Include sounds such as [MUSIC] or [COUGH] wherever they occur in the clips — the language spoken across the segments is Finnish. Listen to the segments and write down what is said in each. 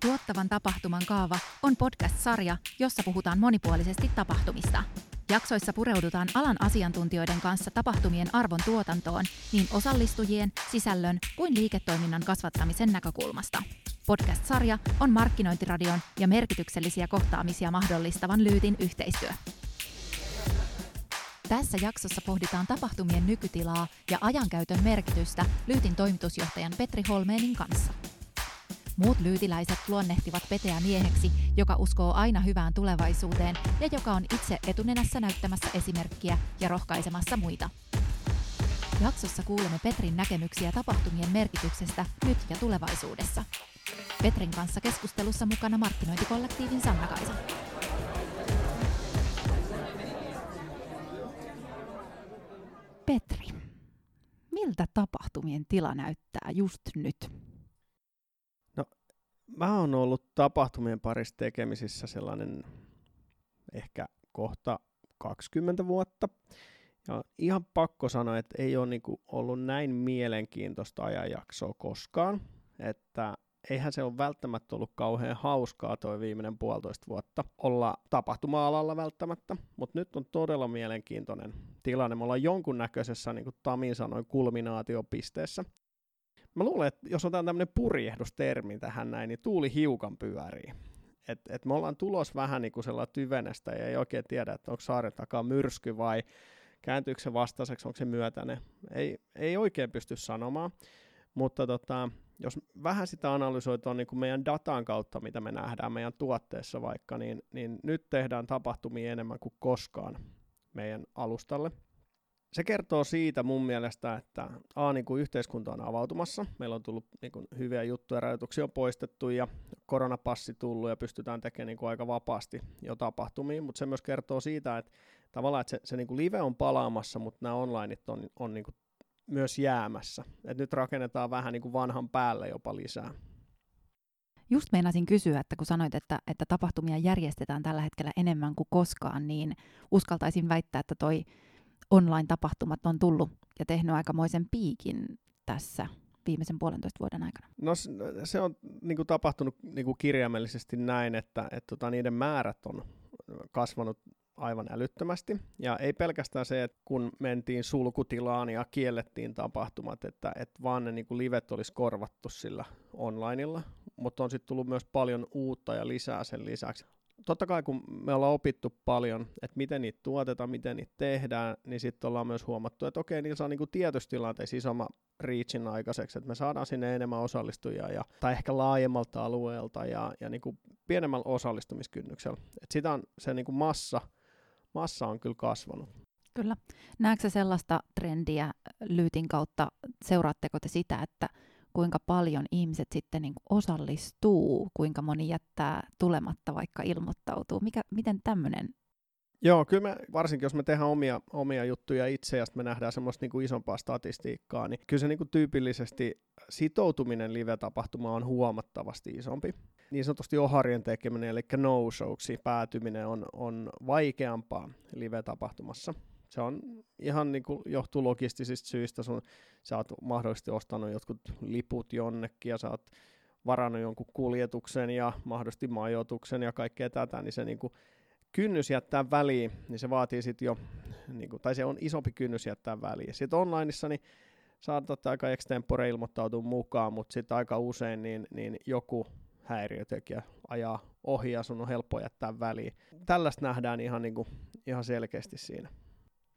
Tuottavan tapahtuman kaava on podcast-sarja, jossa puhutaan monipuolisesti tapahtumista. Jaksoissa pureudutaan alan asiantuntijoiden kanssa tapahtumien arvon tuotantoon niin osallistujien, sisällön kuin liiketoiminnan kasvattamisen näkökulmasta. Podcast-sarja on markkinointiradion ja merkityksellisiä kohtaamisia mahdollistavan Lyytin yhteistyö. Tässä jaksossa pohditaan tapahtumien nykytilaa ja ajankäytön merkitystä Lyytin toimitusjohtajan Petri Holmeenin kanssa. Muut lyytiläiset luonnehtivat Peteä mieheksi, joka uskoo aina hyvään tulevaisuuteen ja joka on itse etunenässä näyttämässä esimerkkiä ja rohkaisemassa muita. Jaksossa kuulemme Petrin näkemyksiä tapahtumien merkityksestä nyt ja tulevaisuudessa. Petrin kanssa keskustelussa mukana markkinointikollektiivin Sanna Kaisa. Petri, miltä tapahtumien tila näyttää just nyt? Mä oon ollut tapahtumien parissa tekemisissä sellainen ehkä kohta 20 vuotta. Ja ihan pakko sanoa, että ei ole niinku ollut näin mielenkiintoista ajanjaksoa koskaan. Että eihän se ole välttämättä ollut kauhean hauskaa toi viimeinen puolitoista vuotta olla tapahtuma-alalla välttämättä, mutta nyt on todella mielenkiintoinen tilanne. Me ollaan jonkunnäköisessä, niin kuin Tami sanoi, kulminaatiopisteessä. Mä luulen, että jos otetaan tämmöinen purjehdustermi tähän näin, niin tuuli hiukan pyörii. Et, et me ollaan tulos vähän niin kuin sellainen tyvenestä ja ei oikein tiedä, että onko saaren takaa myrsky vai kääntyykö se vastaiseksi, onko se myötäne. Ei, ei oikein pysty sanomaan, mutta tota, jos vähän sitä analysoitua niin kuin meidän datan kautta, mitä me nähdään meidän tuotteessa vaikka, niin, niin nyt tehdään tapahtumia enemmän kuin koskaan meidän alustalle – se kertoo siitä mun mielestä, että A, niin kuin yhteiskunta on avautumassa, meillä on tullut niin kuin, hyviä juttuja, rajoituksia on poistettu ja koronapassi tullut ja pystytään tekemään niin kuin, aika vapaasti jo tapahtumia, mutta se myös kertoo siitä, että tavallaan että se, se niin kuin live on palaamassa, mutta nämä onlineit on, on niin kuin, myös jäämässä. Et nyt rakennetaan vähän niin kuin vanhan päälle jopa lisää. Just meinasin kysyä, että kun sanoit, että, että tapahtumia järjestetään tällä hetkellä enemmän kuin koskaan, niin uskaltaisin väittää, että toi online-tapahtumat on tullut ja tehnyt aikamoisen piikin tässä viimeisen puolentoista vuoden aikana? No se on niin kuin, tapahtunut niin kuin kirjaimellisesti näin, että, että tota, niiden määrät on kasvanut aivan älyttömästi. Ja ei pelkästään se, että kun mentiin sulkutilaan ja kiellettiin tapahtumat, että, että vaan ne niin kuin livet olisi korvattu sillä onlineilla, mutta on sitten tullut myös paljon uutta ja lisää sen lisäksi totta kai kun me ollaan opittu paljon, että miten niitä tuotetaan, miten niitä tehdään, niin sitten ollaan myös huomattu, että okei, niillä saa niinku tietysti tilanteissa isomman reachin aikaiseksi, että me saadaan sinne enemmän osallistujia ja, tai ehkä laajemmalta alueelta ja, ja niinku pienemmällä osallistumiskynnyksellä. Et sitä on se niinku massa, massa on kyllä kasvanut. Kyllä. Näetkö sellaista trendiä Lyytin kautta, seuraatteko te sitä, että kuinka paljon ihmiset sitten niin osallistuu, kuinka moni jättää tulematta vaikka ilmoittautuu. Mikä, miten tämmöinen Joo, kyllä me, varsinkin jos me tehdään omia, omia juttuja itse ja me nähdään semmoista niin kuin isompaa statistiikkaa, niin kyllä se niin kuin tyypillisesti sitoutuminen live-tapahtumaan on huomattavasti isompi. Niin sanotusti oharien tekeminen, eli no-showksi päätyminen on, on vaikeampaa live-tapahtumassa. Se on ihan niin kuin johtuu logistisista syistä. Sun, sä oot mahdollisesti ostanut jotkut liput jonnekin ja sä oot varannut jonkun kuljetuksen ja mahdollisesti majoituksen ja kaikkea tätä, niin se niin kuin kynnys jättää väliin, niin se vaatii sitten jo, niin kuin, tai se on isompi kynnys jättää väliin. Sitten onlineissa niin saatat aika extempore ilmoittautua mukaan, mutta sitten aika usein niin, niin joku häiriötekijä ajaa ohi ja sun on helppo jättää väliin. Tällaista nähdään ihan, niin kuin, ihan selkeästi siinä.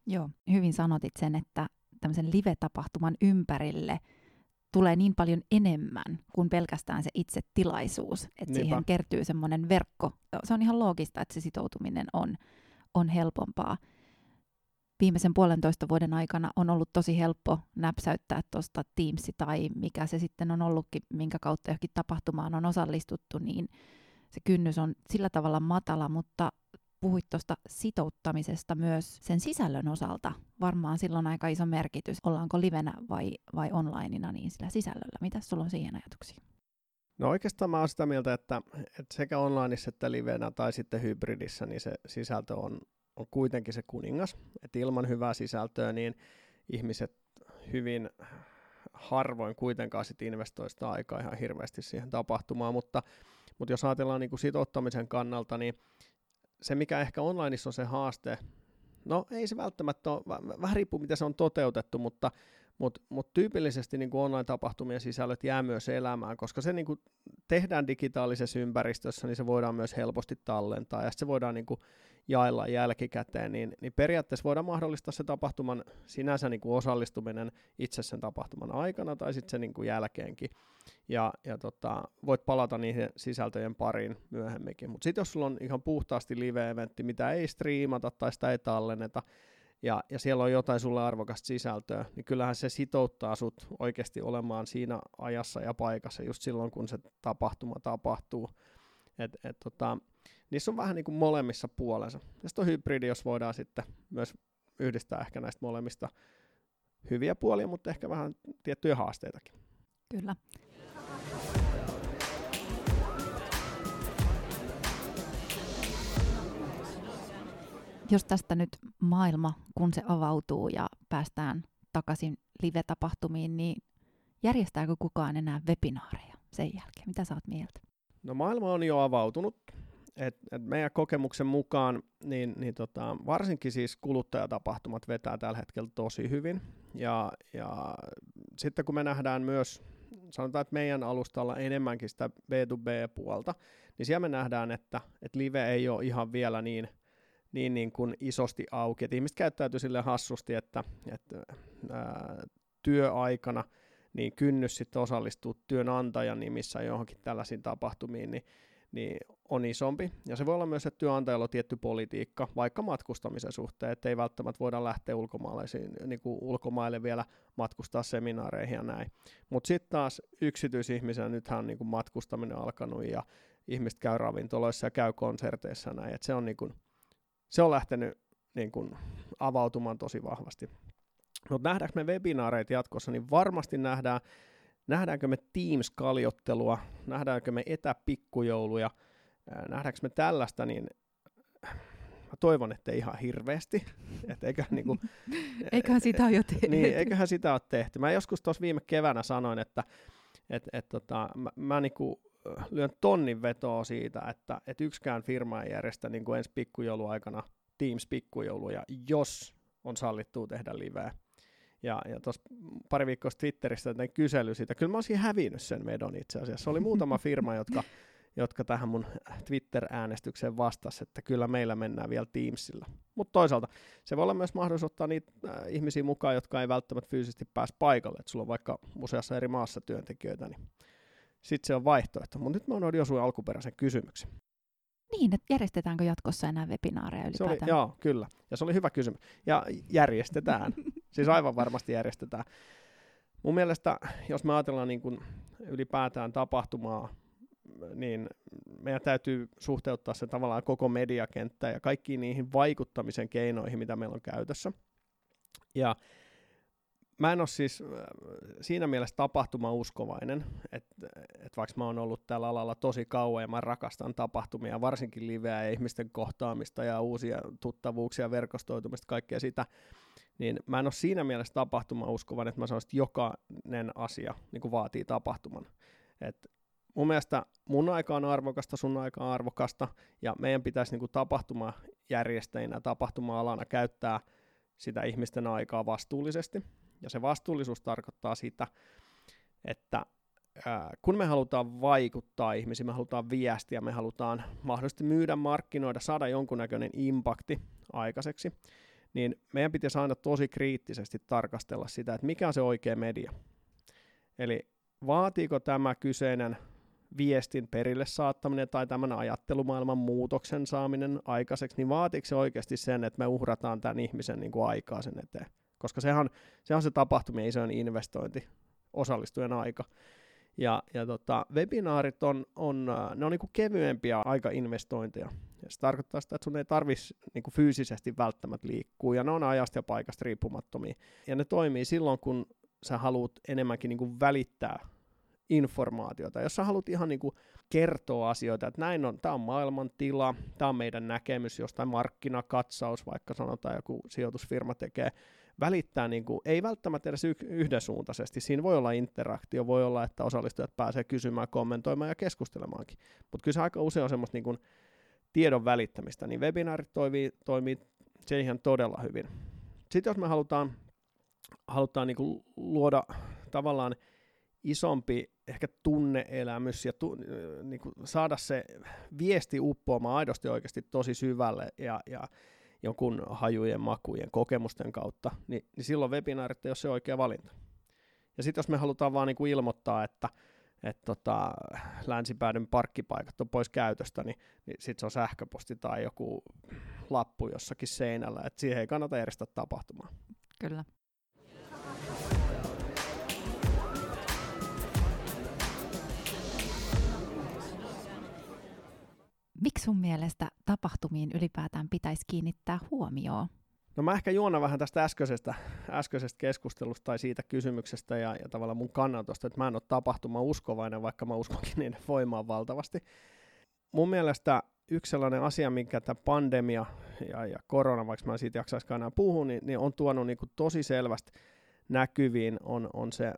Joo, hyvin sanotit sen, että tämmöisen live-tapahtuman ympärille tulee niin paljon enemmän kuin pelkästään se itse tilaisuus, että Niinpä. siihen kertyy semmoinen verkko. Se on ihan loogista, että se sitoutuminen on, on helpompaa. Viimeisen puolentoista vuoden aikana on ollut tosi helppo näpsäyttää tuosta Teams tai mikä se sitten on ollutkin, minkä kautta johonkin tapahtumaan on osallistuttu, niin se kynnys on sillä tavalla matala, mutta puhuit tuosta sitouttamisesta myös sen sisällön osalta. Varmaan silloin aika iso merkitys, ollaanko livenä vai, vai onlineina niin sillä sisällöllä. Mitä sulla on siihen ajatuksia? No oikeastaan mä oon sitä mieltä, että, että sekä onlineissa että livenä tai sitten hybridissä, niin se sisältö on, on kuitenkin se kuningas. Että ilman hyvää sisältöä, niin ihmiset hyvin harvoin kuitenkaan sit investoista aikaa ihan hirveästi siihen tapahtumaan, mutta mutta jos ajatellaan niin kuin sitouttamisen kannalta, niin se mikä ehkä onlineissa on se haaste, no ei se välttämättä ole, vähän riippuu miten se on toteutettu, mutta mutta mut tyypillisesti niin online-tapahtumien sisällöt jää myös elämään, koska se niin kuin tehdään digitaalisessa ympäristössä, niin se voidaan myös helposti tallentaa, ja se voidaan niin kuin jaella jälkikäteen, niin, niin periaatteessa voidaan mahdollistaa se tapahtuman sinänsä niin kuin osallistuminen itse sen tapahtuman aikana tai sitten sen niin kuin jälkeenkin. Ja, ja tota, voit palata niihin sisältöjen pariin myöhemminkin. Mutta sitten jos sulla on ihan puhtaasti live-eventti, mitä ei striimata tai sitä ei tallenneta, ja, ja siellä on jotain sulle arvokasta sisältöä, niin kyllähän se sitouttaa sut oikeasti olemaan siinä ajassa ja paikassa just silloin, kun se tapahtuma tapahtuu. Et, et, tota, niissä on vähän niin kuin molemmissa puolensa. Ja sitten on hybridi, jos voidaan sitten myös yhdistää ehkä näistä molemmista hyviä puolia, mutta ehkä vähän tiettyjä haasteitakin. Kyllä. Jos tästä nyt maailma, kun se avautuu ja päästään takaisin live-tapahtumiin, niin järjestääkö kukaan enää webinaareja sen jälkeen? Mitä sä oot mieltä? No maailma on jo avautunut. Et, et meidän kokemuksen mukaan niin, niin tota, varsinkin siis kuluttajatapahtumat vetää tällä hetkellä tosi hyvin. Ja, ja sitten kun me nähdään myös, sanotaan, että meidän alustalla enemmänkin sitä B2B-puolta, niin siellä me nähdään, että, että live ei ole ihan vielä niin, niin, niin kuin isosti auki. Et ihmiset käyttäytyy sille hassusti, että, että ää, työaikana – niin kynnys sitten osallistua työnantajan nimissä johonkin tällaisiin tapahtumiin, niin, niin on isompi. Ja se voi olla myös, että työnantajalla on tietty politiikka, vaikka matkustamisen suhteen, että ei välttämättä voida lähteä ulkomaalaisiin, niin kuin ulkomaille vielä matkustaa seminaareihin ja näin. Mutta sitten taas yksityisihmisen nythän on niin kuin matkustaminen alkanut ja ihmiset käy ravintoloissa ja käy konserteissa ja näin. Et se, on niin kuin, se on lähtenyt niin kuin avautumaan tosi vahvasti. Mutta nähdäänkö me webinaareita jatkossa, niin varmasti nähdään, nähdäänkö me Teams-kaljottelua, nähdäänkö me etäpikkujouluja, nähdäänkö me tällaista, niin mä toivon, että ei ihan hirveästi. [LAUGHS] Et eiköhän, niinku, [LAUGHS] eiköhän sitä ole jo [LAUGHS] tehty. Niin, eiköhän sitä ole tehty. Mä joskus tuossa viime keväänä sanoin, että et, et, tota, mä, mä niinku, lyön tonnin vetoa siitä, että et yksikään firma ei järjestä niinku ensi pikkujouluaikana Teams-pikkujouluja, jos on sallittua tehdä liveä. Ja, ja tuossa pari viikkoa Twitterissä tein kysely siitä. Kyllä mä olisin hävinnyt sen vedon itse asiassa. Oli muutama [LAUGHS] firma, jotka, jotka tähän mun Twitter-äänestykseen vastasi, että kyllä meillä mennään vielä Teamsilla. Mutta toisaalta se voi olla myös mahdollisuus ottaa niitä äh, ihmisiä mukaan, jotka ei välttämättä fyysisesti pääse paikalle. Että sulla on vaikka useassa eri maassa työntekijöitä, niin sitten se on vaihtoehto. Mutta nyt mä unohdin jo sun alkuperäisen kysymyksen. Niin, että järjestetäänkö jatkossa enää webinaareja ylipäätään? Se oli, joo, kyllä. Ja se oli hyvä kysymys. Ja järjestetään. [LAUGHS] siis aivan varmasti järjestetään. Mun mielestä, jos me ajatellaan niin kuin ylipäätään tapahtumaa, niin meidän täytyy suhteuttaa se tavallaan koko mediakenttä ja kaikkiin niihin vaikuttamisen keinoihin, mitä meillä on käytössä. Ja mä en ole siis äh, siinä mielessä tapahtuma-uskovainen, että et vaikka mä oon ollut tällä alalla tosi kauan ja mä rakastan tapahtumia, varsinkin liveä ja ihmisten kohtaamista ja uusia tuttavuuksia, verkostoitumista, kaikkea sitä, niin mä en ole siinä mielessä tapahtuma-uskovainen, että mä sanoisin, että jokainen asia niin kuin vaatii tapahtuman. Et mun mielestä mun aika on arvokasta, sun aika on arvokasta, ja meidän pitäisi niin tapahtumajärjestäjinä, tapahtuma-alana käyttää sitä ihmisten aikaa vastuullisesti, ja se vastuullisuus tarkoittaa sitä, että kun me halutaan vaikuttaa ihmisiin, me halutaan viestiä, me halutaan mahdollisesti myydä, markkinoida, saada jonkunnäköinen impakti aikaiseksi, niin meidän pitäisi aina tosi kriittisesti tarkastella sitä, että mikä on se oikea media. Eli vaatiiko tämä kyseinen viestin perille saattaminen tai tämän ajattelumaailman muutoksen saaminen aikaiseksi, niin vaatiiko se oikeasti sen, että me uhrataan tämän ihmisen niin kuin aikaa sen eteen? Koska sehän, se on se tapahtumien isoin investointi, osallistujen aika. Ja, ja tota, webinaarit on, on, äh, ne on niinku kevyempiä aikainvestointeja. Ja se tarkoittaa sitä, että sun ei tarvitsisi niinku fyysisesti välttämättä liikkua, ja ne on ajasta ja paikasta riippumattomia. Ja ne toimii silloin, kun sä haluat enemmänkin niinku välittää informaatiota. Jos sä haluat ihan niinku kertoa asioita, että näin on, tämä on maailman tila, tämä on meidän näkemys jostain markkinakatsaus, vaikka sanotaan joku sijoitusfirma tekee välittää, niin kuin, ei välttämättä edes yhdensuuntaisesti. Siinä voi olla interaktio, voi olla, että osallistujat pääsee kysymään, kommentoimaan ja keskustelemaankin. Mutta kyllä se aika usein on semmoista niin kuin, tiedon välittämistä, niin webinaarit toimii, toimii se ihan todella hyvin. Sitten jos me halutaan, halutaan niin kuin luoda tavallaan isompi ehkä tunneelämys ja tu, niin kuin saada se viesti uppoamaan aidosti oikeasti tosi syvälle ja, ja jonkun hajujen, makujen, kokemusten kautta, niin, niin silloin webinaarit ei ole se oikea valinta. Ja sitten jos me halutaan vaan niin kuin ilmoittaa, että että tota, länsipäädyn parkkipaikat on pois käytöstä, niin, niin sitten se on sähköposti tai joku lappu jossakin seinällä, että siihen ei kannata järjestää tapahtumaa. Kyllä. Miksi sun mielestä tapahtumiin ylipäätään pitäisi kiinnittää huomioon? No mä ehkä juona vähän tästä äskeisestä, äskeisestä keskustelusta tai siitä kysymyksestä ja, ja tavallaan mun kannatosta, että mä en ole tapahtuma uskovainen, vaikka mä uskonkin niiden voimaan valtavasti. Mun mielestä yksi sellainen asia, minkä tämä pandemia ja, ja korona, vaikka mä en siitä jaksaisikaan enää puhua, niin, niin on tuonut niin kuin tosi selvästi näkyviin, on, on se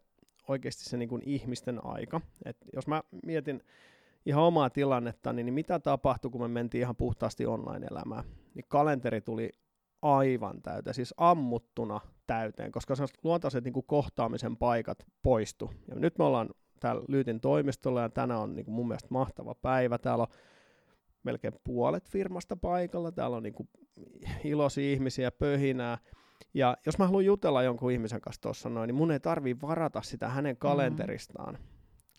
oikeasti se niin kuin ihmisten aika. Et jos mä mietin ihan omaa tilannetta, niin, niin mitä tapahtui, kun me mentiin ihan puhtaasti online-elämään? Niin kalenteri tuli aivan täyteen, siis ammuttuna täyteen, koska se luontaiset niin kuin kohtaamisen paikat poistu. Ja nyt me ollaan täällä Lyytin toimistolla ja tänään on niin kuin mun mielestä mahtava päivä. Täällä on melkein puolet firmasta paikalla, täällä on niin kuin iloisia ihmisiä, pöhinää. Ja jos mä haluan jutella jonkun ihmisen kanssa tuossa noin, niin mun ei tarvii varata sitä hänen kalenteristaan. Mm-hmm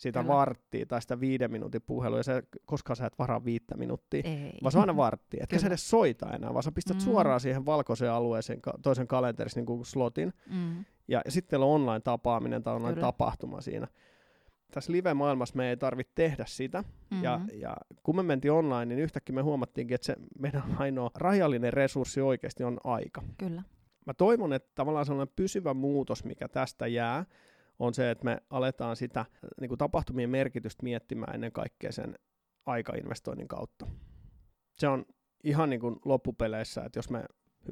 sitä Kyllä. varttia tai sitä viiden minuutin puhelua, ja se, koska sä et varaa viittä minuuttia, Ei. vaan se on aina vartti. Etkä sä edes soita enää, vaan sä pistät mm. suoraan siihen valkoiseen alueeseen toisen kalenterissa niin kuin slotin, mm. ja, ja sitten on online-tapaaminen tai online-tapahtuma siinä. Tässä live-maailmassa me ei tarvitse tehdä sitä, mm-hmm. ja, ja kun me mentiin online, niin yhtäkkiä me huomattiinkin, että se meidän ainoa rajallinen resurssi oikeasti on aika. Kyllä. Mä toivon, että tavallaan sellainen pysyvä muutos, mikä tästä jää, on se, että me aletaan sitä niin kuin tapahtumien merkitystä miettimään ennen kaikkea sen aikainvestoinnin kautta. Se on ihan niin kuin loppupeleissä, että jos me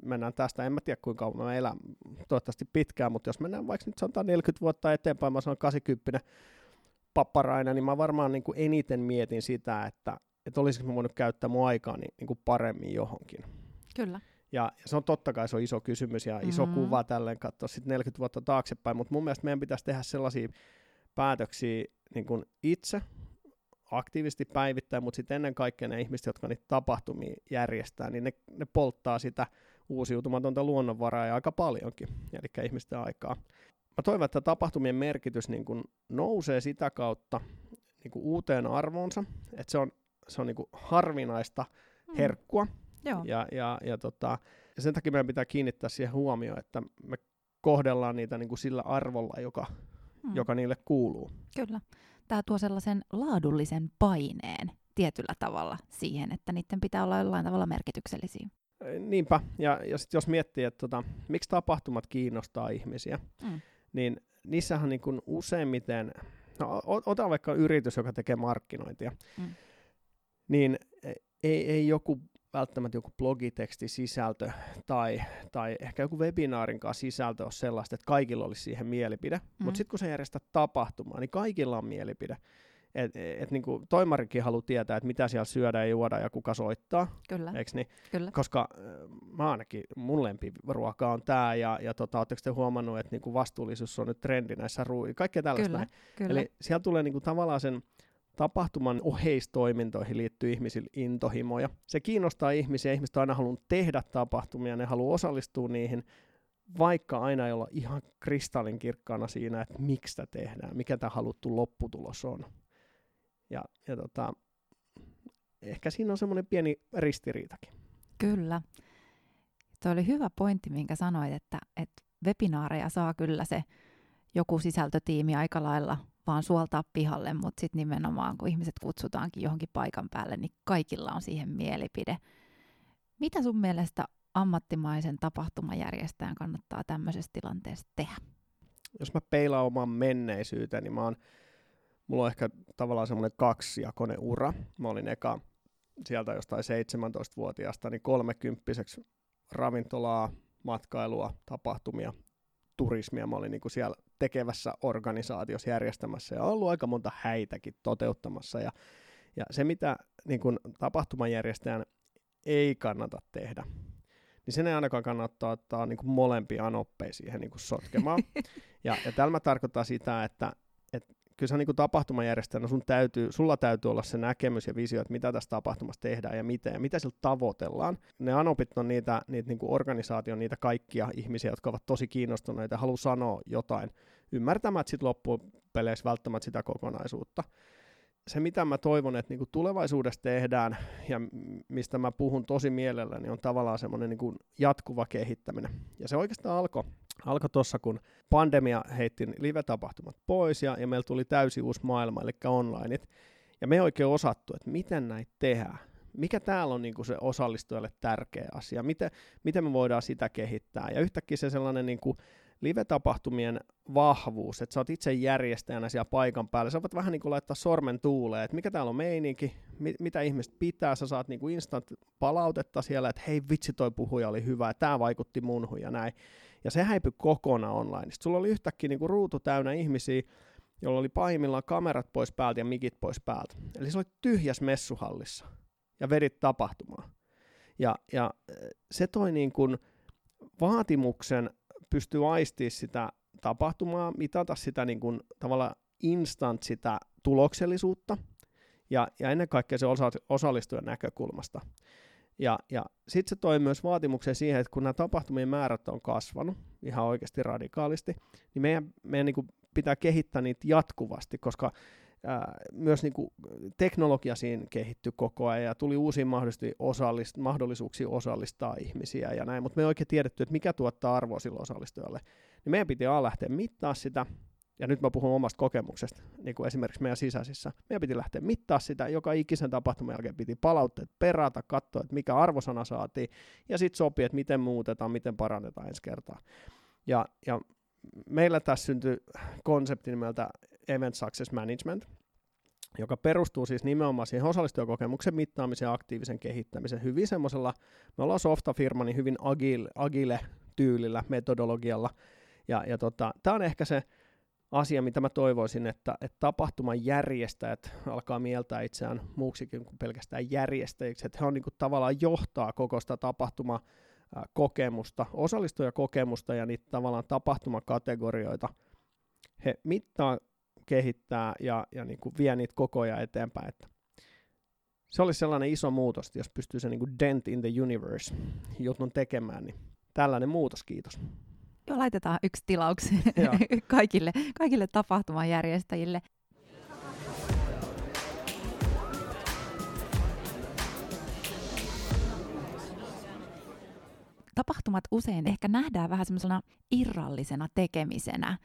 mennään tästä, en mä tiedä kuinka kauan mä elän, toivottavasti pitkään, mutta jos mennään vaikka nyt sanotaan 40 vuotta eteenpäin, mä sanon 80 papparaina, niin mä varmaan niin kuin eniten mietin sitä, että, että olisiko mä voinut käyttää mun aikaa niin, niin kuin paremmin johonkin. Kyllä. Ja, ja se on totta kai se on iso kysymys ja iso mm-hmm. kuva tälleen katsoa sitten 40 vuotta taaksepäin, mutta mun mielestä meidän pitäisi tehdä sellaisia päätöksiä niin kuin itse aktiivisesti päivittäin, mutta sitten ennen kaikkea ne ihmiset, jotka niitä tapahtumia järjestää, niin ne, ne polttaa sitä uusiutumatonta luonnonvaraa ja aika paljonkin, eli ihmisten aikaa. Mä toivon, että tapahtumien merkitys niin kuin nousee sitä kautta niin kuin uuteen arvoonsa, että se on, se on niin kuin harvinaista mm. Joo. Ja, ja, ja, tota, ja sen takia meidän pitää kiinnittää siihen huomioon, että me kohdellaan niitä niin kuin sillä arvolla, joka, hmm. joka niille kuuluu. Kyllä. Tämä tuo sellaisen laadullisen paineen tietyllä tavalla siihen, että niiden pitää olla jollain tavalla merkityksellisiä. Niinpä, ja, ja sitten jos miettii, että tota, miksi tapahtumat kiinnostaa ihmisiä, mm. niin niissähän niin kuin useimmiten, no, ota vaikka yritys, joka tekee markkinointia, mm. niin ei, ei joku välttämättä joku blogiteksti sisältö tai, tai ehkä joku webinaarin kanssa sisältö ole sellaista, että kaikilla olisi siihen mielipide. Mm. Mutta sitten kun se järjestää tapahtumaa, niin kaikilla on mielipide. Et, et, niin kuin toimarikin haluaa tietää, että mitä siellä syödään ja juoda ja kuka soittaa. Kyllä. Eiks niin? Kyllä. Koska äh, mä ainakin, mun lempiruoka on tämä ja, ja tota, oletteko te huomannut, että niinku vastuullisuus on nyt trendi näissä ruuissa, kaikkea tällaista. Kyllä, kyllä. Eli siellä tulee niinku tavallaan sen tapahtuman oheistoimintoihin liittyy ihmisille intohimoja. Se kiinnostaa ihmisiä, ihmiset on aina halunnut tehdä tapahtumia, ne haluaa osallistua niihin, vaikka aina ei olla ihan kristallinkirkkaana siinä, että miksi sitä tehdään, mikä tämä haluttu lopputulos on. Ja, ja tota, ehkä siinä on semmoinen pieni ristiriitakin. Kyllä. Tuo oli hyvä pointti, minkä sanoit, että, että webinaareja saa kyllä se joku sisältötiimi aika lailla vaan suoltaa pihalle, mutta sitten nimenomaan kun ihmiset kutsutaankin johonkin paikan päälle, niin kaikilla on siihen mielipide. Mitä sun mielestä ammattimaisen tapahtumajärjestäjän kannattaa tämmöisessä tilanteessa tehdä? Jos mä peilaan oman menneisyyteni, niin mä oon, mulla on ehkä tavallaan semmoinen kaksijakoinen ura. Mä olin eka sieltä jostain 17-vuotiaasta, niin kolmekymppiseksi ravintolaa matkailua, tapahtumia, turismia. Mä olin niin kuin siellä tekevässä organisaatiossa järjestämässä ja ollut aika monta häitäkin toteuttamassa. Ja, ja se, mitä niin kuin tapahtumajärjestäjän ei kannata tehdä, niin sen ei ainakaan kannattaa ottaa niin molempia anoppeja siihen niin sotkemaan. [LAUGHS] ja, ja tällä tarkoittaa sitä, että, että kyllä sä niin tapahtumajärjestäjänä, sun täytyy, sulla täytyy olla se näkemys ja visio, että mitä tässä tapahtumassa tehdään ja miten ja mitä sillä tavoitellaan. Ne anopit on niitä, niitä niin organisaation, niitä kaikkia ihmisiä, jotka ovat tosi kiinnostuneita ja haluaa sanoa jotain, ymmärtämät sitten loppupeleissä välttämättä sitä kokonaisuutta se, mitä mä toivon, että niinku tulevaisuudessa tehdään ja mistä mä puhun tosi mielelläni, on tavallaan semmoinen niinku jatkuva kehittäminen. Ja se oikeastaan alkoi alko tuossa, kun pandemia heitti live-tapahtumat pois ja, ja meillä tuli täysi uusi maailma, eli onlineit. Ja me ei oikein osattu, että miten näitä tehdään. Mikä täällä on niinku se osallistujalle tärkeä asia, miten, miten me voidaan sitä kehittää. Ja yhtäkkiä se sellainen niinku live-tapahtumien vahvuus, että sä oot itse järjestäjänä siellä paikan päällä, sä voit vähän niin kuin laittaa sormen tuuleen, että mikä täällä on meininki, mit, mitä ihmiset pitää, sä saat niin kuin instant palautetta siellä, että hei vitsi toi puhuja oli hyvä, tämä vaikutti munhun ja näin. Ja se häipyi kokonaan online. Sitten sulla oli yhtäkkiä niin kuin ruutu täynnä ihmisiä, joilla oli pahimmillaan kamerat pois päältä ja mikit pois päältä. Eli se oli tyhjäs messuhallissa ja vedit tapahtumaa. Ja, ja se toi niin kuin vaatimuksen pystyy aistimaan sitä tapahtumaa, mitata sitä niin kuin, tavallaan instant sitä tuloksellisuutta ja, ja ennen kaikkea se osa, osallistujan näkökulmasta. Ja, ja sitten se toi myös vaatimuksen siihen, että kun nämä tapahtumien määrät on kasvanut ihan oikeasti radikaalisti, niin meidän, meidän niin kuin pitää kehittää niitä jatkuvasti, koska ää, myös niin kuin teknologia siinä kehittyi koko ajan ja tuli uusia osallist, mahdollisuuksia osallistaa ihmisiä ja näin, mutta me ei oikein tiedetty, että mikä tuottaa arvoa sille osallistujalle. Niin meidän piti aina lähteä mittaa sitä, ja nyt mä puhun omasta kokemuksesta, niin kuin esimerkiksi meidän sisäisissä. Meidän piti lähteä mittaa sitä, joka ikisen tapahtuman jälkeen piti palautteet perata, katsoa, että mikä arvosana saatiin, ja sitten sopii, että miten muutetaan, miten parannetaan ensi kertaa. Ja, ja meillä tässä syntyi konsepti nimeltä Event Success Management, joka perustuu siis nimenomaan siihen osallistujakokemuksen mittaamiseen ja aktiivisen kehittämisen hyvin semmoisella, me ollaan softa-firma, niin hyvin agile, agile tyylillä, metodologialla, ja, ja tota, tämä on ehkä se asia, mitä mä toivoisin, että, että tapahtuman järjestäjät alkaa mieltää itseään muuksikin kuin pelkästään järjestäjiksi, että he on niin kuin tavallaan johtaa koko sitä tapahtuma kokemusta, osallistujakokemusta ja niitä tavallaan tapahtumakategorioita. He mittaa kehittää ja, ja niin kuin vie niitä koko ajan eteenpäin. Että se olisi sellainen iso muutos, jos pystyy se niin kuin dent in the universe jutun tekemään, niin tällainen muutos, kiitos. Joo, laitetaan yksi tilaus [LAUGHS] kaikille, kaikille tapahtumajärjestäjille. Tapahtumat usein ehkä nähdään vähän semmoisena irrallisena tekemisenä.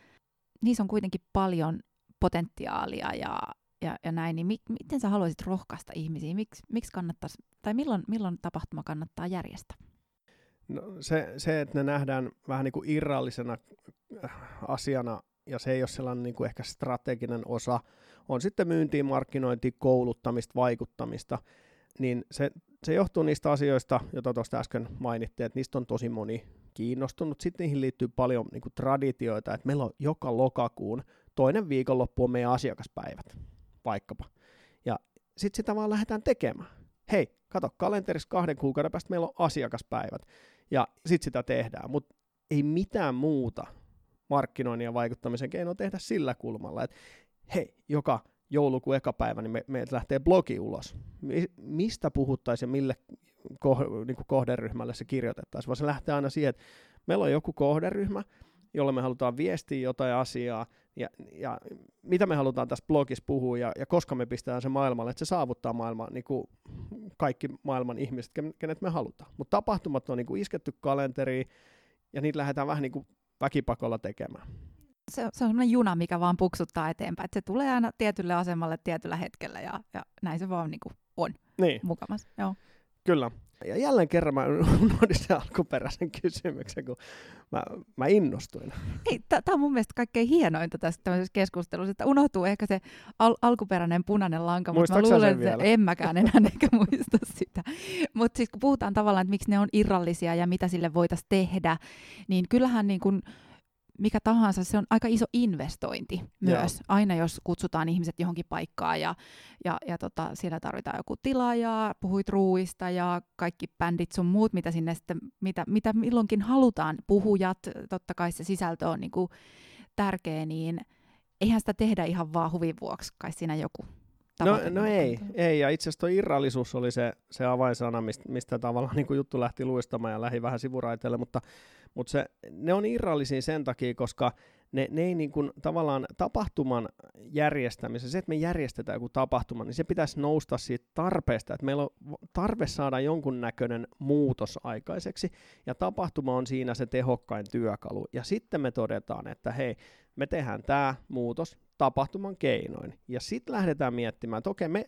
Niissä on kuitenkin paljon potentiaalia ja, ja, ja näin, niin mi, miten sä haluaisit rohkaista ihmisiä? Miks, miksi kannattaisi, tai milloin, milloin tapahtuma kannattaa järjestää? No, se, se, että ne nähdään vähän niin kuin irrallisena äh, asiana, ja se ei ole sellainen niin kuin ehkä strateginen osa, on sitten myyntiin, markkinointi, kouluttamista, vaikuttamista, niin se, se johtuu niistä asioista, joita tuosta äsken mainittiin, että niistä on tosi moni kiinnostunut. Sitten niihin liittyy paljon niin kuin traditioita, että meillä on joka lokakuun toinen viikonloppu on meidän asiakaspäivät, vaikkapa. Ja sitten sitä vaan lähdetään tekemään. Hei, kato, kalenterissa kahden kuukauden päästä meillä on asiakaspäivät, ja sitten sitä tehdään, mutta ei mitään muuta markkinoinnin ja vaikuttamisen keinoa tehdä sillä kulmalla, että hei, joka joulukuun eka päivä, niin me, lähtee blogi ulos. Mistä puhuttaisiin ja mille niin kohderyhmälle se kirjoitettaisiin, vaan se lähtee aina siihen, että meillä on joku kohderyhmä, jolle me halutaan viestiä jotain asiaa, ja, ja mitä me halutaan tässä blogissa puhua, ja, ja koska me pistetään se maailmalle, että se saavuttaa maailman, niin kuin kaikki maailman ihmiset, kenet me halutaan. Mutta tapahtumat on niin kuin isketty kalenteriin, ja niitä lähdetään vähän niin kuin väkipakolla tekemään. Se, se on sellainen juna, mikä vaan puksuttaa eteenpäin, että se tulee aina tietylle asemalle tietyllä hetkellä, ja, ja näin se vaan niin kuin on niin. mukamas. Joo. Kyllä. Ja jälleen kerran mä [LAUGHS] unohdin sen alkuperäisen kysymyksen, kun mä, mä innostuin. Tämä on mun mielestä kaikkein hienointa tässä tämmöisessä keskustelussa, että unohtuu ehkä se al- alkuperäinen punainen lanka, mutta mä luulen, että vielä? en mäkään enää [LAUGHS] eikä muista sitä. Mutta siis kun puhutaan tavallaan, että miksi ne on irrallisia ja mitä sille voitaisiin tehdä, niin kyllähän niin kun mikä tahansa, se on aika iso investointi myös. Joo. Aina jos kutsutaan ihmiset johonkin paikkaan ja, ja, ja tota, siellä tarvitaan joku tilaaja, puhuit ruuista ja kaikki bändit sun muut, mitä sinne sitten, mitä, mitä milloinkin halutaan, puhujat, totta kai se sisältö on niinku tärkeä, niin eihän sitä tehdä ihan vaan huvin vuoksi, kai siinä joku No, no ei, ei, ja itse asiassa tuo irrallisuus oli se, se avainsana, mistä, mistä tavallaan niin kuin juttu lähti luistamaan ja lähi vähän sivuraiteelle, mutta mutta se, ne on irrallisia sen takia, koska ne, ne ei niin kuin, tavallaan tapahtuman järjestämisen, se, että me järjestetään joku tapahtuma, niin se pitäisi nousta siitä tarpeesta, että meillä on tarve saada jonkunnäköinen muutos aikaiseksi, ja tapahtuma on siinä se tehokkain työkalu. Ja sitten me todetaan, että hei, me tehdään tämä muutos tapahtuman keinoin. Ja sitten lähdetään miettimään, että okei, me,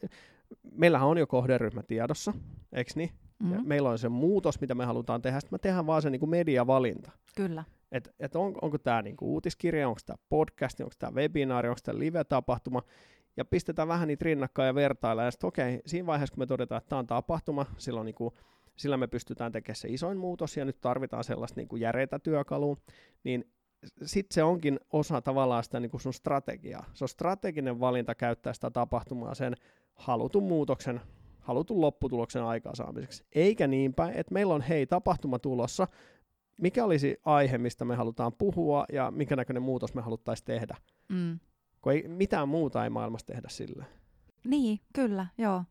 meillähän on jo kohderyhmä tiedossa, eikö niin? Mm-hmm. Ja meillä on se muutos, mitä me halutaan tehdä, sitten me tehdään vaan se niin kuin mediavalinta. Kyllä. Et, et on, onko tämä niin uutiskirja, onko tämä podcast, onko tämä webinaari, onko tämä live-tapahtuma, ja pistetään vähän niitä rinnakkain ja vertailla, ja sitten okei, okay, siinä vaiheessa, kun me todetaan, että tämä on tapahtuma, silloin niin kuin, sillä me pystytään tekemään se isoin muutos, ja nyt tarvitaan sellaista niin kuin järeitä työkalua, niin sitten se onkin osa tavallaan sitä niin kuin sun strategiaa. Se on strateginen valinta käyttää sitä tapahtumaa sen halutun muutoksen halutun lopputuloksen aikaansaamiseksi. Eikä niin päin, että meillä on hei tapahtuma tulossa, mikä olisi aihe, mistä me halutaan puhua ja mikä näköinen muutos me haluttaisiin tehdä. Mm. Kun ei, mitään muuta ei maailmassa tehdä sille. Niin, kyllä, joo.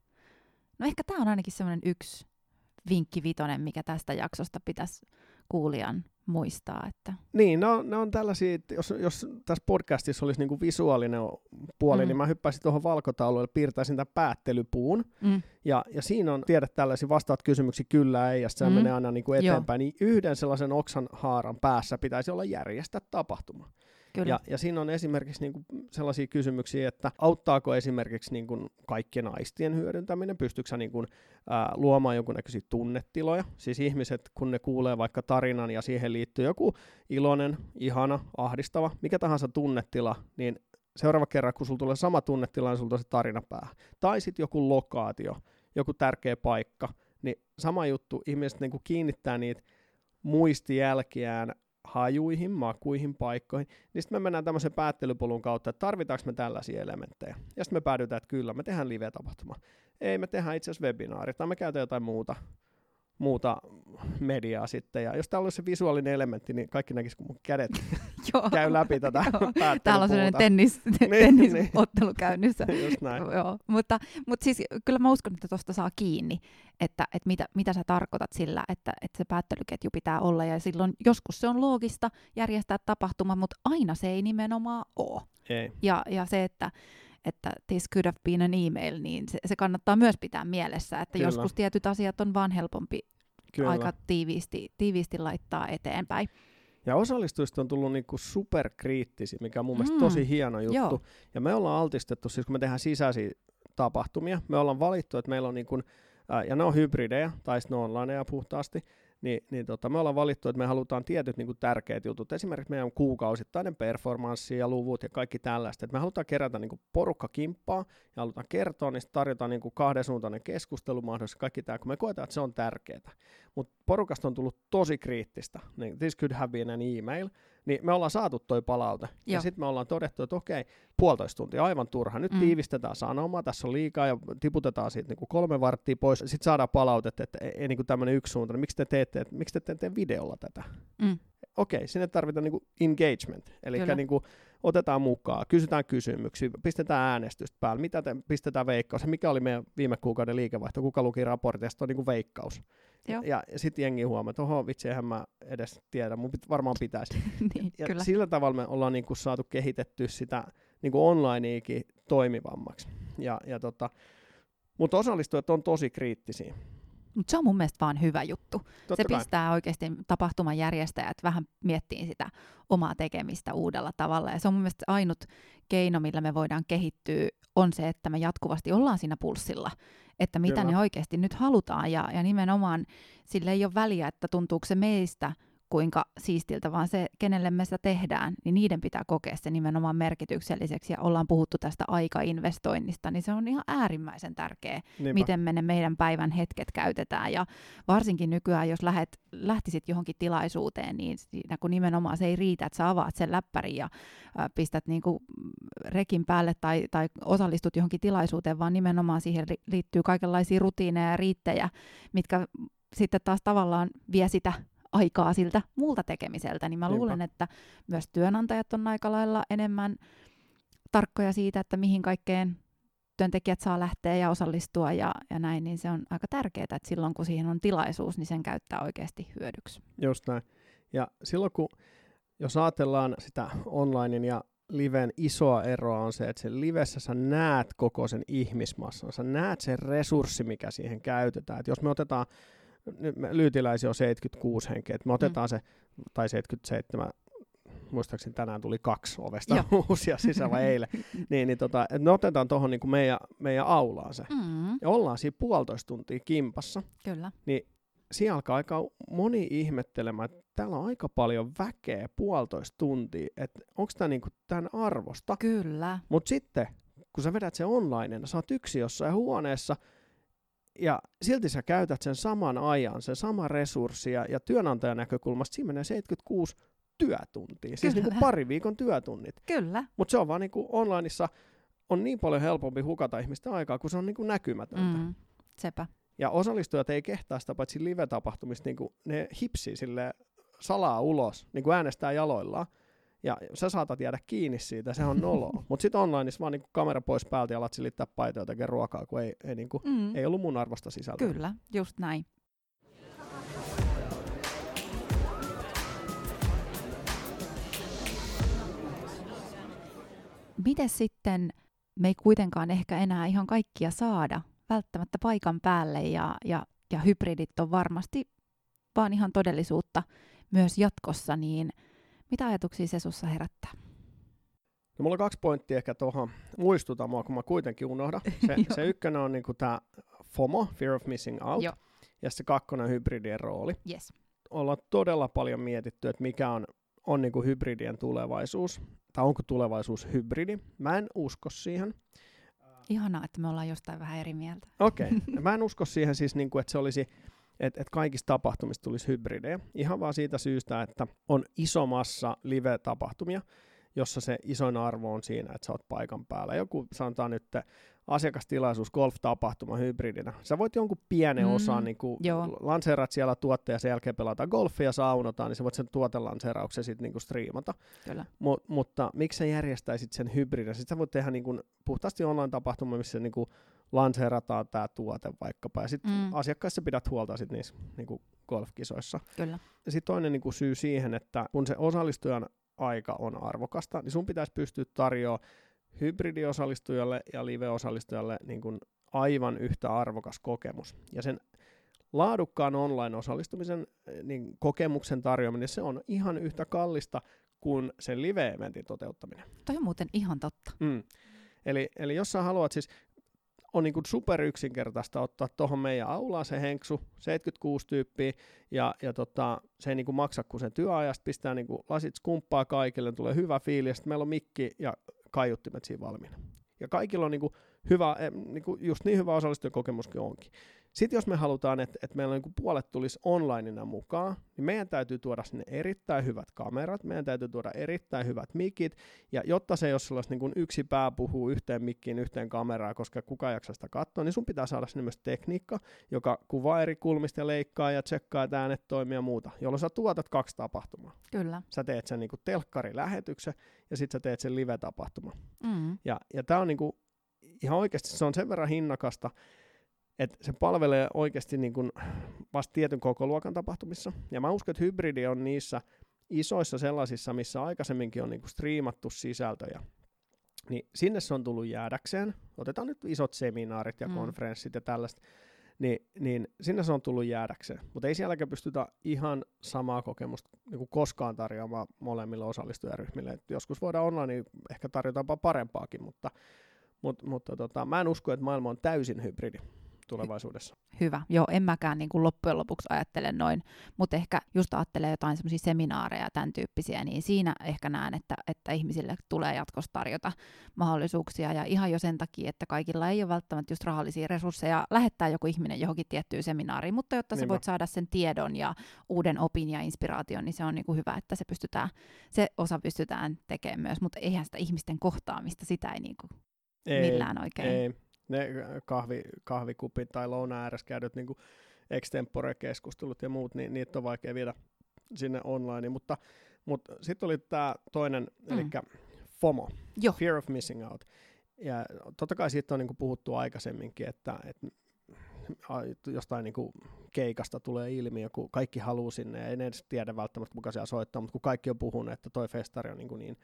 No ehkä tämä on ainakin semmoinen yksi vinkki vitonen, mikä tästä jaksosta pitäisi kuulijan muistaa. Että... Niin, no, ne on tällaisia, jos, jos tässä podcastissa olisi niinku visuaalinen puoli, mm. niin mä hyppäisin tuohon valkotaululle, piirtäisin tämän päättelypuun, mm. ja, ja siinä on, tiedät tällaisia, vastaat kysymyksiä kyllä ei, ja se mm. menee aina niinku eteenpäin, Joo. niin yhden sellaisen oksan haaran päässä pitäisi olla järjestää tapahtuma. Kyllä. Ja, ja siinä on esimerkiksi niin kuin sellaisia kysymyksiä, että auttaako esimerkiksi niin kuin kaikkien aistien hyödyntäminen, pystyykö niin kuin, ää, luomaan jonkunnäköisiä tunnetiloja, siis ihmiset, kun ne kuulee vaikka tarinan ja siihen liittyy joku iloinen, ihana, ahdistava, mikä tahansa tunnetila, niin seuraava kerran, kun sulla tulee sama tunnetila, niin sulla se tarina päähän. Tai sitten joku lokaatio, joku tärkeä paikka, niin sama juttu, ihmiset niin kuin kiinnittää niitä muistijälkiään hajuihin, makuihin, paikkoihin, niin sitten me mennään tämmöisen päättelypolun kautta, että tarvitaanko me tällaisia elementtejä. Ja sitten me päädytään, että kyllä, me tehdään live-tapahtuma. Ei, me tehdään itse asiassa webinaari, tai me käytetään jotain muuta muuta mediaa sitten. Ja jos täällä olisi se visuaalinen elementti, niin kaikki näkisi, kun mun kädet [LAUGHS] käy läpi tätä [LAUGHS] Täällä on sellainen [LAUGHS] tennis, niin, tennisottelu niin. käynnissä. Just näin. Joo. Mutta, mutta siis kyllä mä uskon, että tuosta saa kiinni, että, että mitä, mitä sä tarkoitat sillä, että, että se päättelyketju pitää olla. Ja silloin joskus se on loogista järjestää tapahtuma, mutta aina se ei nimenomaan ole. Ei. Ja, ja se, että että this could have been an email, niin se, se kannattaa myös pitää mielessä, että Kyllä. joskus tietyt asiat on vaan helpompi Kyllä. aika tiiviisti, tiiviisti laittaa eteenpäin. Ja osallistujista on tullut niinku superkriittisiä, mikä on mun mielestä mm. tosi hieno juttu. Joo. Ja me ollaan altistettu, siis kun me tehdään sisäisiä tapahtumia, me ollaan valittu, että meillä on niinku, ja ne on hybridejä, tai sitten ne on onlineja puhtaasti, niin, niin tota, me ollaan valittu, että me halutaan tietyt niin kuin tärkeät jutut, esimerkiksi meidän kuukausittainen performanssi ja luvut ja kaikki tällaista, että me halutaan kerätä niin kuin porukka kimppaa ja halutaan kertoa, niin tarjota niin kuin kahdensuuntainen keskustelu mahdollisesti, kaikki tämä, kun me koetaan, että se on tärkeää. Mutta porukasta on tullut tosi kriittistä, niin this could have been an email, niin me ollaan saatu toi palaute. Joo. Ja sitten me ollaan todettu, että okei, puolitoista tuntia aivan turha. Nyt mm. tiivistetään sanomaa, tässä on liikaa ja tiputetaan siitä niin kuin kolme varttia pois. Sitten saadaan palautetta, että ei, ei niin tämmöinen yksi suunta. Miksi te teette, että, miksi te teette videolla tätä? Mm. Okei, sinne tarvitaan niin kuin engagement. Eli niin kuin, otetaan mukaan, kysytään kysymyksiä, pistetään äänestystä päälle, mitä te pistetään veikkaus, mikä oli meidän viime kuukauden liikevaihto, kuka luki raportista, on niin kuin veikkaus. Joo. Ja, ja sitten jengi huomaa, että oho, vitsi, eihän mä edes tiedä, mun pit, varmaan pitäisi. [LAUGHS] niin, ja kyllä. sillä tavalla me ollaan niin kuin saatu kehitetty sitä niin kuin onlineikin toimivammaksi. Ja, ja tota, mutta osallistujat on tosi kriittisiä. Mutta se on mun mielestä vaan hyvä juttu. Totta se kai. pistää oikeasti tapahtuman järjestäjät vähän miettiin sitä omaa tekemistä uudella tavalla. Ja se on mun mielestä ainut keino, millä me voidaan kehittyä, on se, että me jatkuvasti ollaan siinä pulssilla. Että mitä Kyllä. ne oikeasti nyt halutaan. Ja, ja nimenomaan sille ei ole väliä, että tuntuuko se meistä kuinka siistiltä, vaan se, kenelle me sitä tehdään, niin niiden pitää kokea se nimenomaan merkitykselliseksi. Ja ollaan puhuttu tästä aikainvestoinnista, niin se on ihan äärimmäisen tärkeä Niinpä. miten me ne meidän päivän hetket käytetään. Ja varsinkin nykyään, jos lähet, lähtisit johonkin tilaisuuteen, niin siinä kun nimenomaan se ei riitä, että sä avaat sen läppärin ja ä, pistät niinku rekin päälle tai, tai osallistut johonkin tilaisuuteen, vaan nimenomaan siihen ri- liittyy kaikenlaisia rutiineja ja riittejä, mitkä sitten taas tavallaan vie sitä aikaa siltä muulta tekemiseltä, niin mä Niinpä. luulen, että myös työnantajat on aika lailla enemmän tarkkoja siitä, että mihin kaikkeen työntekijät saa lähteä ja osallistua ja, ja näin, niin se on aika tärkeää, että silloin kun siihen on tilaisuus, niin sen käyttää oikeasti hyödyksi. Just näin. Ja silloin kun, jos ajatellaan sitä onlinein ja liven isoa eroa on se, että sen livessä sä näet koko sen ihmismassan, sä näet sen resurssi, mikä siihen käytetään. Et jos me otetaan, lyytiläisiä on 76 henkeä, että me otetaan se, tai 77, muistaakseni tänään tuli kaksi ovesta [LAUGHS] uusia sisällä eilen, niin, niin tota, että me otetaan tuohon niin meidän, meidän aulaan se. Mm, Ja ollaan siinä puolitoista tuntia kimpassa, kyllä. siinä alkaa aika moni ihmettelemään, että täällä on aika paljon väkeä puolitoista tuntia, että onko tämä niinku tämän arvosta. Kyllä. Mutta sitten, kun sä vedät sen online, sä oot yksi jossain huoneessa, ja silti sä käytät sen saman ajan, sen sama resurssi, ja, ja työnantajan näkökulmasta siinä menee 76 työtuntia, siis Kyllä. niinku pari viikon työtunnit. Kyllä. Mutta se on vaan niinku onlineissa on niin paljon helpompi hukata ihmisten aikaa, kun se on niinku näkymätöntä. Mm, sepä. Ja osallistujat ei kehtaa sitä paitsi live-tapahtumista, niin kuin ne hipsii sille salaa ulos, niin kuin äänestää jaloillaan. Ja sä saatat jäädä kiinni siitä, se on noloa. [LAUGHS] Mutta sitten onlineissa vaan niin kuin kamera pois päältä ja alat silittää paitoja ja tekee ruokaa, kun ei, ei, niin kuin, Mm, ei ollut mun arvosta sisältöä. kyllä, just näin. Miten sitten me ei kuitenkaan ehkä enää ihan kaikkia saada välttämättä paikan päälle ja, ja, ja hybridit on varmasti vaan ihan todellisuutta myös jatkossa, niin mitä ajatuksia se sussa herättää? No, mulla on kaksi pointtia ehkä tuohon. Muistuta mua, kun mä kuitenkin unohdan. [LAUGHS] Se, se ykkönen on niinku tämä FOMO, Fear of Missing Out, Joo. ja se kakkonen hybridien rooli. Yes. ollaan todella paljon mietitty, että mikä on, on niin kuin hybridien tulevaisuus, tai onko tulevaisuus hybridi. Mä en usko siihen. Ihanaa, että me ollaan jostain vähän eri mieltä. Okei, okay. [LAUGHS] mä en usko siihen siis, niin kuin, että se olisi, että, että kaikista tapahtumista tulisi hybridejä. Ihan vaan siitä syystä, että on iso massa live-tapahtumia, jossa se isoin arvo on siinä, että sä oot paikan päällä. Joku sanotaan nyt asiakastilaisuus, golf-tapahtuma hybridinä. Sä voit jonkun pienen Mm, osan niin kuin joo. lanseerat siellä tuotteja, sen jälkeen pelataan golfia ja saunotaan, niin sä voit sen tuotelanseerauksen sitten niin striimata. Kyllä. Mut, mutta miksi sä järjestäisit sen hybridin? Sitten sä voit tehdä niin kuin puhtaasti online-tapahtuma, missä niin kuin lanseerataan tämä tuote vaikkapa, ja sitten Mm. asiakkaissa pidät huolta sit niissä niin kuin golfkisoissa. Kyllä. Ja sitten toinen niin kuin syy siihen, että kun se osallistujan aika on arvokasta, niin sun pitäisi pystyä tarjoamaan hybridiosallistujalle ja live-osallistujalle niin kuin aivan yhtä arvokas kokemus. Ja sen laadukkaan online-osallistumisen niin kokemuksen tarjoaminen, se on ihan yhtä kallista kuin sen live-eventin toteuttaminen. Toi on muuten ihan totta. Mm. Eli, eli jos sä haluat siis, on niin super yksinkertaista ottaa tuohon meidän aulaan se henksu, 76 tyyppiä, ja, ja tota, se ei niin maksa kuin sen työajasta, pistää niin lasit skumppaa kaikille, tulee hyvä fiili, ja sitten meillä on mikki ja kaiuttimet siinä valmiina. Ja kaikilla on niin kuin hyvä, niin kuin just niin hyvä osallistujakokemuskin onkin. Sitten jos me halutaan, että, että meillä niin kuin puolet tulisi onlineina mukaan, niin meidän täytyy tuoda sinne erittäin hyvät kamerat, meidän täytyy tuoda erittäin hyvät mikit, ja jotta se ei ole sellaista niin kuin yksi pää puhuu yhteen mikkiin, yhteen kameraan, koska kuka jaksaa sitä katsoa, niin sun pitää saada sinne myös tekniikka, joka kuvaa eri kulmista ja leikkaa ja tsekkaa, että äänet toimii ja muuta, jolloin sä tuotat kaksi tapahtumaa. Kyllä. Sä teet sen niin kuin telkkarilähetyksen ja sitten sä teet sen live-tapahtuman. Mm. Ja, ja tämä on niinku, ihan oikeasti se on sen verran hinnakasta, että se palvelee oikeasti niin kuin vasta tietyn koko luokan tapahtumissa. Ja mä uskon, että hybridi on niissä isoissa sellaisissa, missä aikaisemminkin on niin kuin striimattu sisältöjä. Niin sinne se on tullut jäädäkseen. Otetaan nyt isot seminaarit ja Mm. konferenssit ja tällaista. niin, niin sinne se on tullut jäädäkseen. Mutta ei sielläkään pystytä ihan samaa kokemusta niin kuin koskaan tarjoamaan molemmille osallistujaryhmille. Et joskus voidaan online niin ehkä tarjota jopa parempaakin, mutta, mutta, mutta tota, mä en usko, että maailma on täysin hybridi tulevaisuudessa. Hyvä. Joo, en mäkään niin kuin loppujen lopuksi ajattele noin, mutta ehkä just ajattelee jotain semmoisia seminaareja ja tämän tyyppisiä, niin siinä ehkä näen, että, että ihmisille tulee jatkossa tarjota mahdollisuuksia ja ihan jo sen takia, että kaikilla ei ole välttämättä just rahallisia resursseja lähettää joku ihminen johonkin tiettyyn seminaariin, mutta jotta sä voit saada sen tiedon ja uuden opin ja inspiraation, niin se on niin kuin hyvä, että se pystytään, se osa pystytään tekemään myös, mutta eihän sitä ihmisten kohtaamista, sitä ei niin kuin ei, millään oikein. Ei ne kahvi, kahvikupit tai louna ääressä käydyt niin extempore-keskustelut ja muut, niin niitä on vaikea viedä sinne online. Mutta, mutta sitten oli tämä toinen, mm. eli FOMO, jo. Fear of Missing Out. Ja totta kai siitä on niin kuin puhuttu aikaisemminkin, että, että jostain niin kuin keikasta tulee ilmi, joku kaikki haluaa sinne, ja ei edes tiedä välttämättä kuka siellä soittaa, mutta kun kaikki on puhunut, että toi festari on niin, kuin niin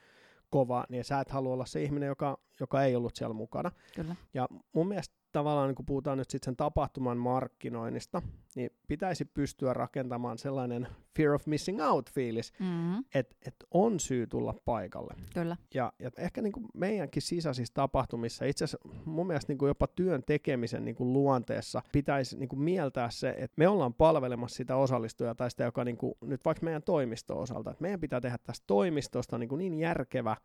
kova, niin sä et halua olla se ihminen, joka, joka ei ollut siellä mukana. Kyllä. Ja mun mielestä tavallaan, niin kun puhutaan nyt sitten sen tapahtuman markkinoinnista, niin pitäisi pystyä rakentamaan sellainen fear of missing out fiilis, mm-hmm. että et on syy tulla paikalle. Kyllä. Ja, ja ehkä niin kuin meidänkin sisäisissä tapahtumissa, itse asiassa mun mielestä niin kuin jopa työn tekemisen niin kuin luonteessa pitäisi niin kuin mieltää se, että me ollaan palvelemassa sitä osallistujaa tai sitä, joka niin kuin, nyt vaikka meidän toimisto-osalta, että meidän pitää tehdä tästä toimistosta niin, kuin niin järkevä,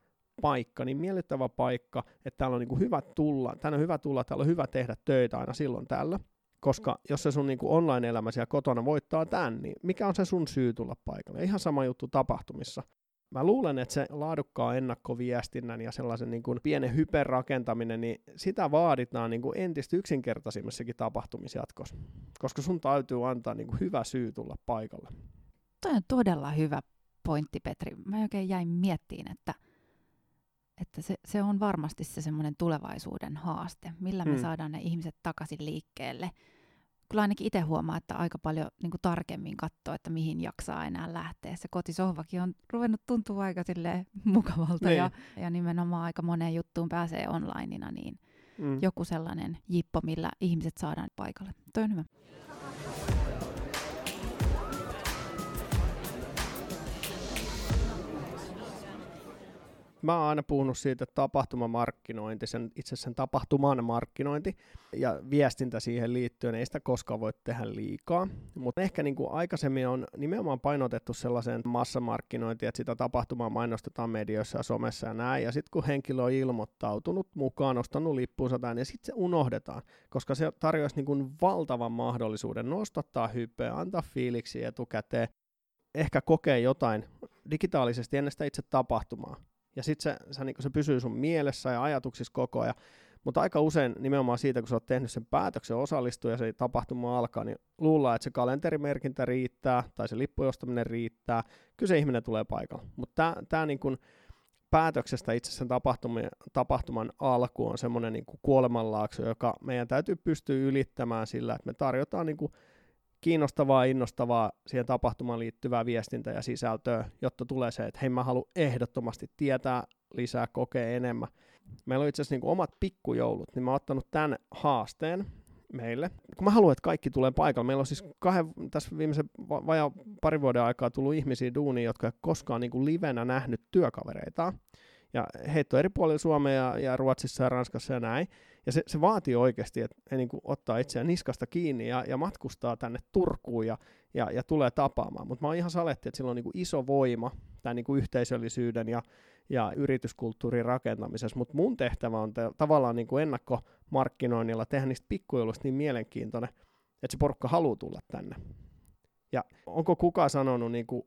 paikka, niin miellyttävä paikka, että täällä on niin kuin hyvä tulla, tänne on hyvä tulla, täällä on hyvä tehdä töitä aina silloin tällä. Koska jos se sun niin kuin online-elämä siellä kotona voittaa tämän, niin mikä on se sun syy tulla paikalle? Ihan sama juttu tapahtumissa. Mä luulen, että se laadukkaan ennakkoviestinnän ja sellaisen niin kuin pienen hyperrakentaminen, niin sitä vaaditaan niin kuin entistä yksinkertaisimmissakin tapahtumissa jatkossa. Koska sun täytyy antaa niin kuin hyvä syy tulla paikalle. Toi on todella hyvä pointti, Petri. Mä oikein jäin miettiin, että – että se, se on varmasti se semmoinen tulevaisuuden haaste, millä me mm. saadaan ne ihmiset takaisin liikkeelle. Kyllä ainakin itse huomaa, että aika paljon niin kuin tarkemmin katsoo, että mihin jaksaa enää lähteä. Se kotisohvakin on ruvennut tuntua aika mukavalta niin. ja, ja nimenomaan aika moneen juttuun pääsee onlineina, niin mm. joku sellainen jippo, millä ihmiset saadaan paikalle. Toi on hyvä. Mä oon aina puhunut siitä, että tapahtumamarkkinointi, sen, itse sen tapahtuman markkinointi ja viestintä siihen liittyen, ei sitä koskaan voi tehdä liikaa. Mutta ehkä niin kuin aikaisemmin on nimenomaan painotettu sellaiseen massamarkkinointiin, että sitä tapahtumaa mainostetaan medioissa ja somessa ja näin. Ja sitten kun henkilö on ilmoittautunut mukaan, ostanut lippuunsa tai niin sitten se unohdetaan, koska se tarjoaisi niin kuin valtavan mahdollisuuden nostattaa hypeä, antaa fiiliksi etukäteen, ehkä kokee jotain digitaalisesti ennen sitä itse tapahtumaa ja sitten se, se, niin se pysyy sun mielessä ja ajatuksissa koko ajan. Mutta aika usein nimenomaan siitä, kun sä oot tehnyt sen päätöksen osallistua ja se tapahtuma alkaa, niin luullaan, että se kalenterimerkintä riittää tai se lippujostaminen riittää. Kyllä se ihminen tulee paikalle. Mutta tämä niin päätöksestä itse sen tapahtuman, tapahtuman alku on semmoinen niin kuolemanlaakso, joka meidän täytyy pystyä ylittämään sillä, että me tarjotaan niin kiinnostavaa, innostavaa siihen tapahtumaan liittyvää viestintää ja sisältöä, jotta tulee se, että hei mä haluan ehdottomasti tietää lisää, kokea enemmän. Meillä on itse asiassa niin omat pikkujoulut, niin mä oon ottanut tämän haasteen meille. Kun mä haluan, että kaikki tulee paikalle, meillä on siis kahden, tässä viimeisen vajaa pari vuoden aikaa tullut ihmisiä duuniin, jotka ei koskaan niin kuin livenä nähnyt työkavereitaan. Ja heitä on eri puolilla Suomea ja, ja Ruotsissa ja Ranskassa ja näin. Ja se, se vaatii oikeasti, että he niin kuin ottaa itseään niskasta kiinni ja, ja matkustaa tänne Turkuun ja, ja, ja tulee tapaamaan. Mutta mä oon ihan saletti, että sillä on niin kuin iso voima tämän niin kuin yhteisöllisyyden ja, ja yrityskulttuurin rakentamisessa. Mutta mun tehtävä on te, tavallaan niin kuin ennakkomarkkinoinnilla tehdä niistä pikkujoulusta niin mielenkiintoinen, että se porukka haluaa tulla tänne. Ja onko kukaan sanonut niin kuin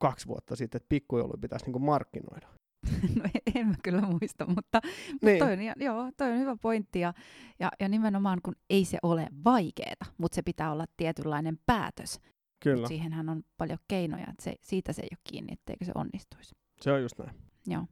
kaksi vuotta sitten, että pikkujoulu pitäisi niin kuin markkinoida? [LAUGHS] no en mä kyllä muista, mutta, mutta niin. toi, on, joo, toi on hyvä pointti. Ja, ja, ja nimenomaan kun ei se ole vaikeeta, mutta se pitää olla tietynlainen päätös. Kyllä. siihenhän on paljon keinoja, että se, siitä se ei ole kiinni, etteikö se onnistuisi. Se on just näin. Joo.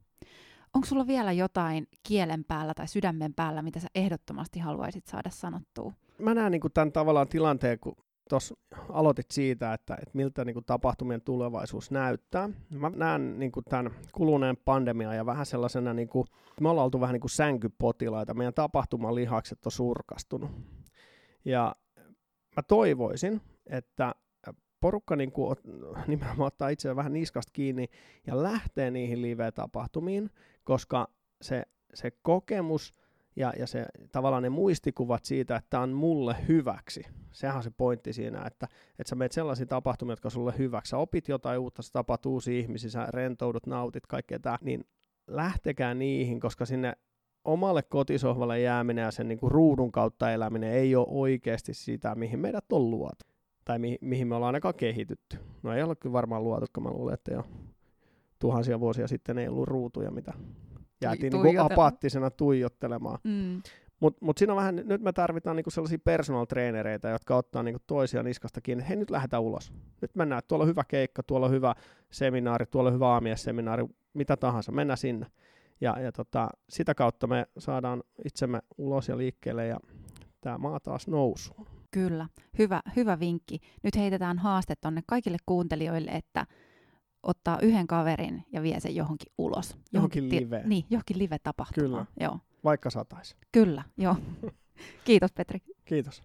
Onko sulla vielä jotain kielen päällä tai sydämen päällä, mitä sä ehdottomasti haluaisit saada sanottua? Mä näen niin tämän tavallaan tilanteen, kun tuossa aloitit siitä, että, että miltä niin kuin, tapahtumien tulevaisuus näyttää. Mä näen niin kuin, tämän kuluneen pandemian ja vähän sellaisena, niin kuin, me ollaan oltu vähän niin kuin sänkypotilaita, meidän tapahtumalihakset on surkastunut. Ja mä toivoisin, että porukka niin kuin, nimenomaan ottaa itseään vähän niskasta kiinni ja lähtee niihin live-tapahtumiin, koska se, se kokemus ja, ja se, tavallaan ne muistikuvat siitä, että tämä on mulle hyväksi, sehän on se pointti siinä, että, että sä meet sellaisiin tapahtumiin, jotka on sulle hyväksi, sä opit jotain uutta, sä tapaat uusia ihmisiä, sä rentoudut, nautit, kaikkea tämä, niin lähtekää niihin, koska sinne omalle kotisohvalle jääminen ja sen niin kuin ruudun kautta eläminen ei ole oikeasti sitä, mihin meidät on luotu. Tai mi- mihin me ollaan ainakaan kehitytty. No ei ole kyllä varmaan luotu, kun mä luulen, että jo tuhansia vuosia sitten ei ollut ruutuja, mitä jäätiin niin kuin apaattisena tuijottelemaan. Mm. Mutta mut siinä on vähän, nyt me tarvitaan niinku sellaisia personal trainereita, jotka ottaa niinku toisia niskasta kiinni. Hei, nyt lähdetään ulos. Nyt mennään, tuolla on hyvä keikka, tuolla on hyvä seminaari, tuolla on hyvä aamiesseminaari, mitä tahansa, mennään sinne. Ja, ja tota, sitä kautta me saadaan itsemme ulos ja liikkeelle ja tämä maa taas nousuun. Kyllä, hyvä, hyvä vinkki. Nyt heitetään haaste tuonne kaikille kuuntelijoille, että ottaa yhden kaverin ja vie sen johonkin ulos. Johonkin, johonkin live. Niin, johonkin live-tapahtumaan. Kyllä, joo. vaikka sataisi. Kyllä, joo. [LAUGHS] Kiitos Petri. Kiitos.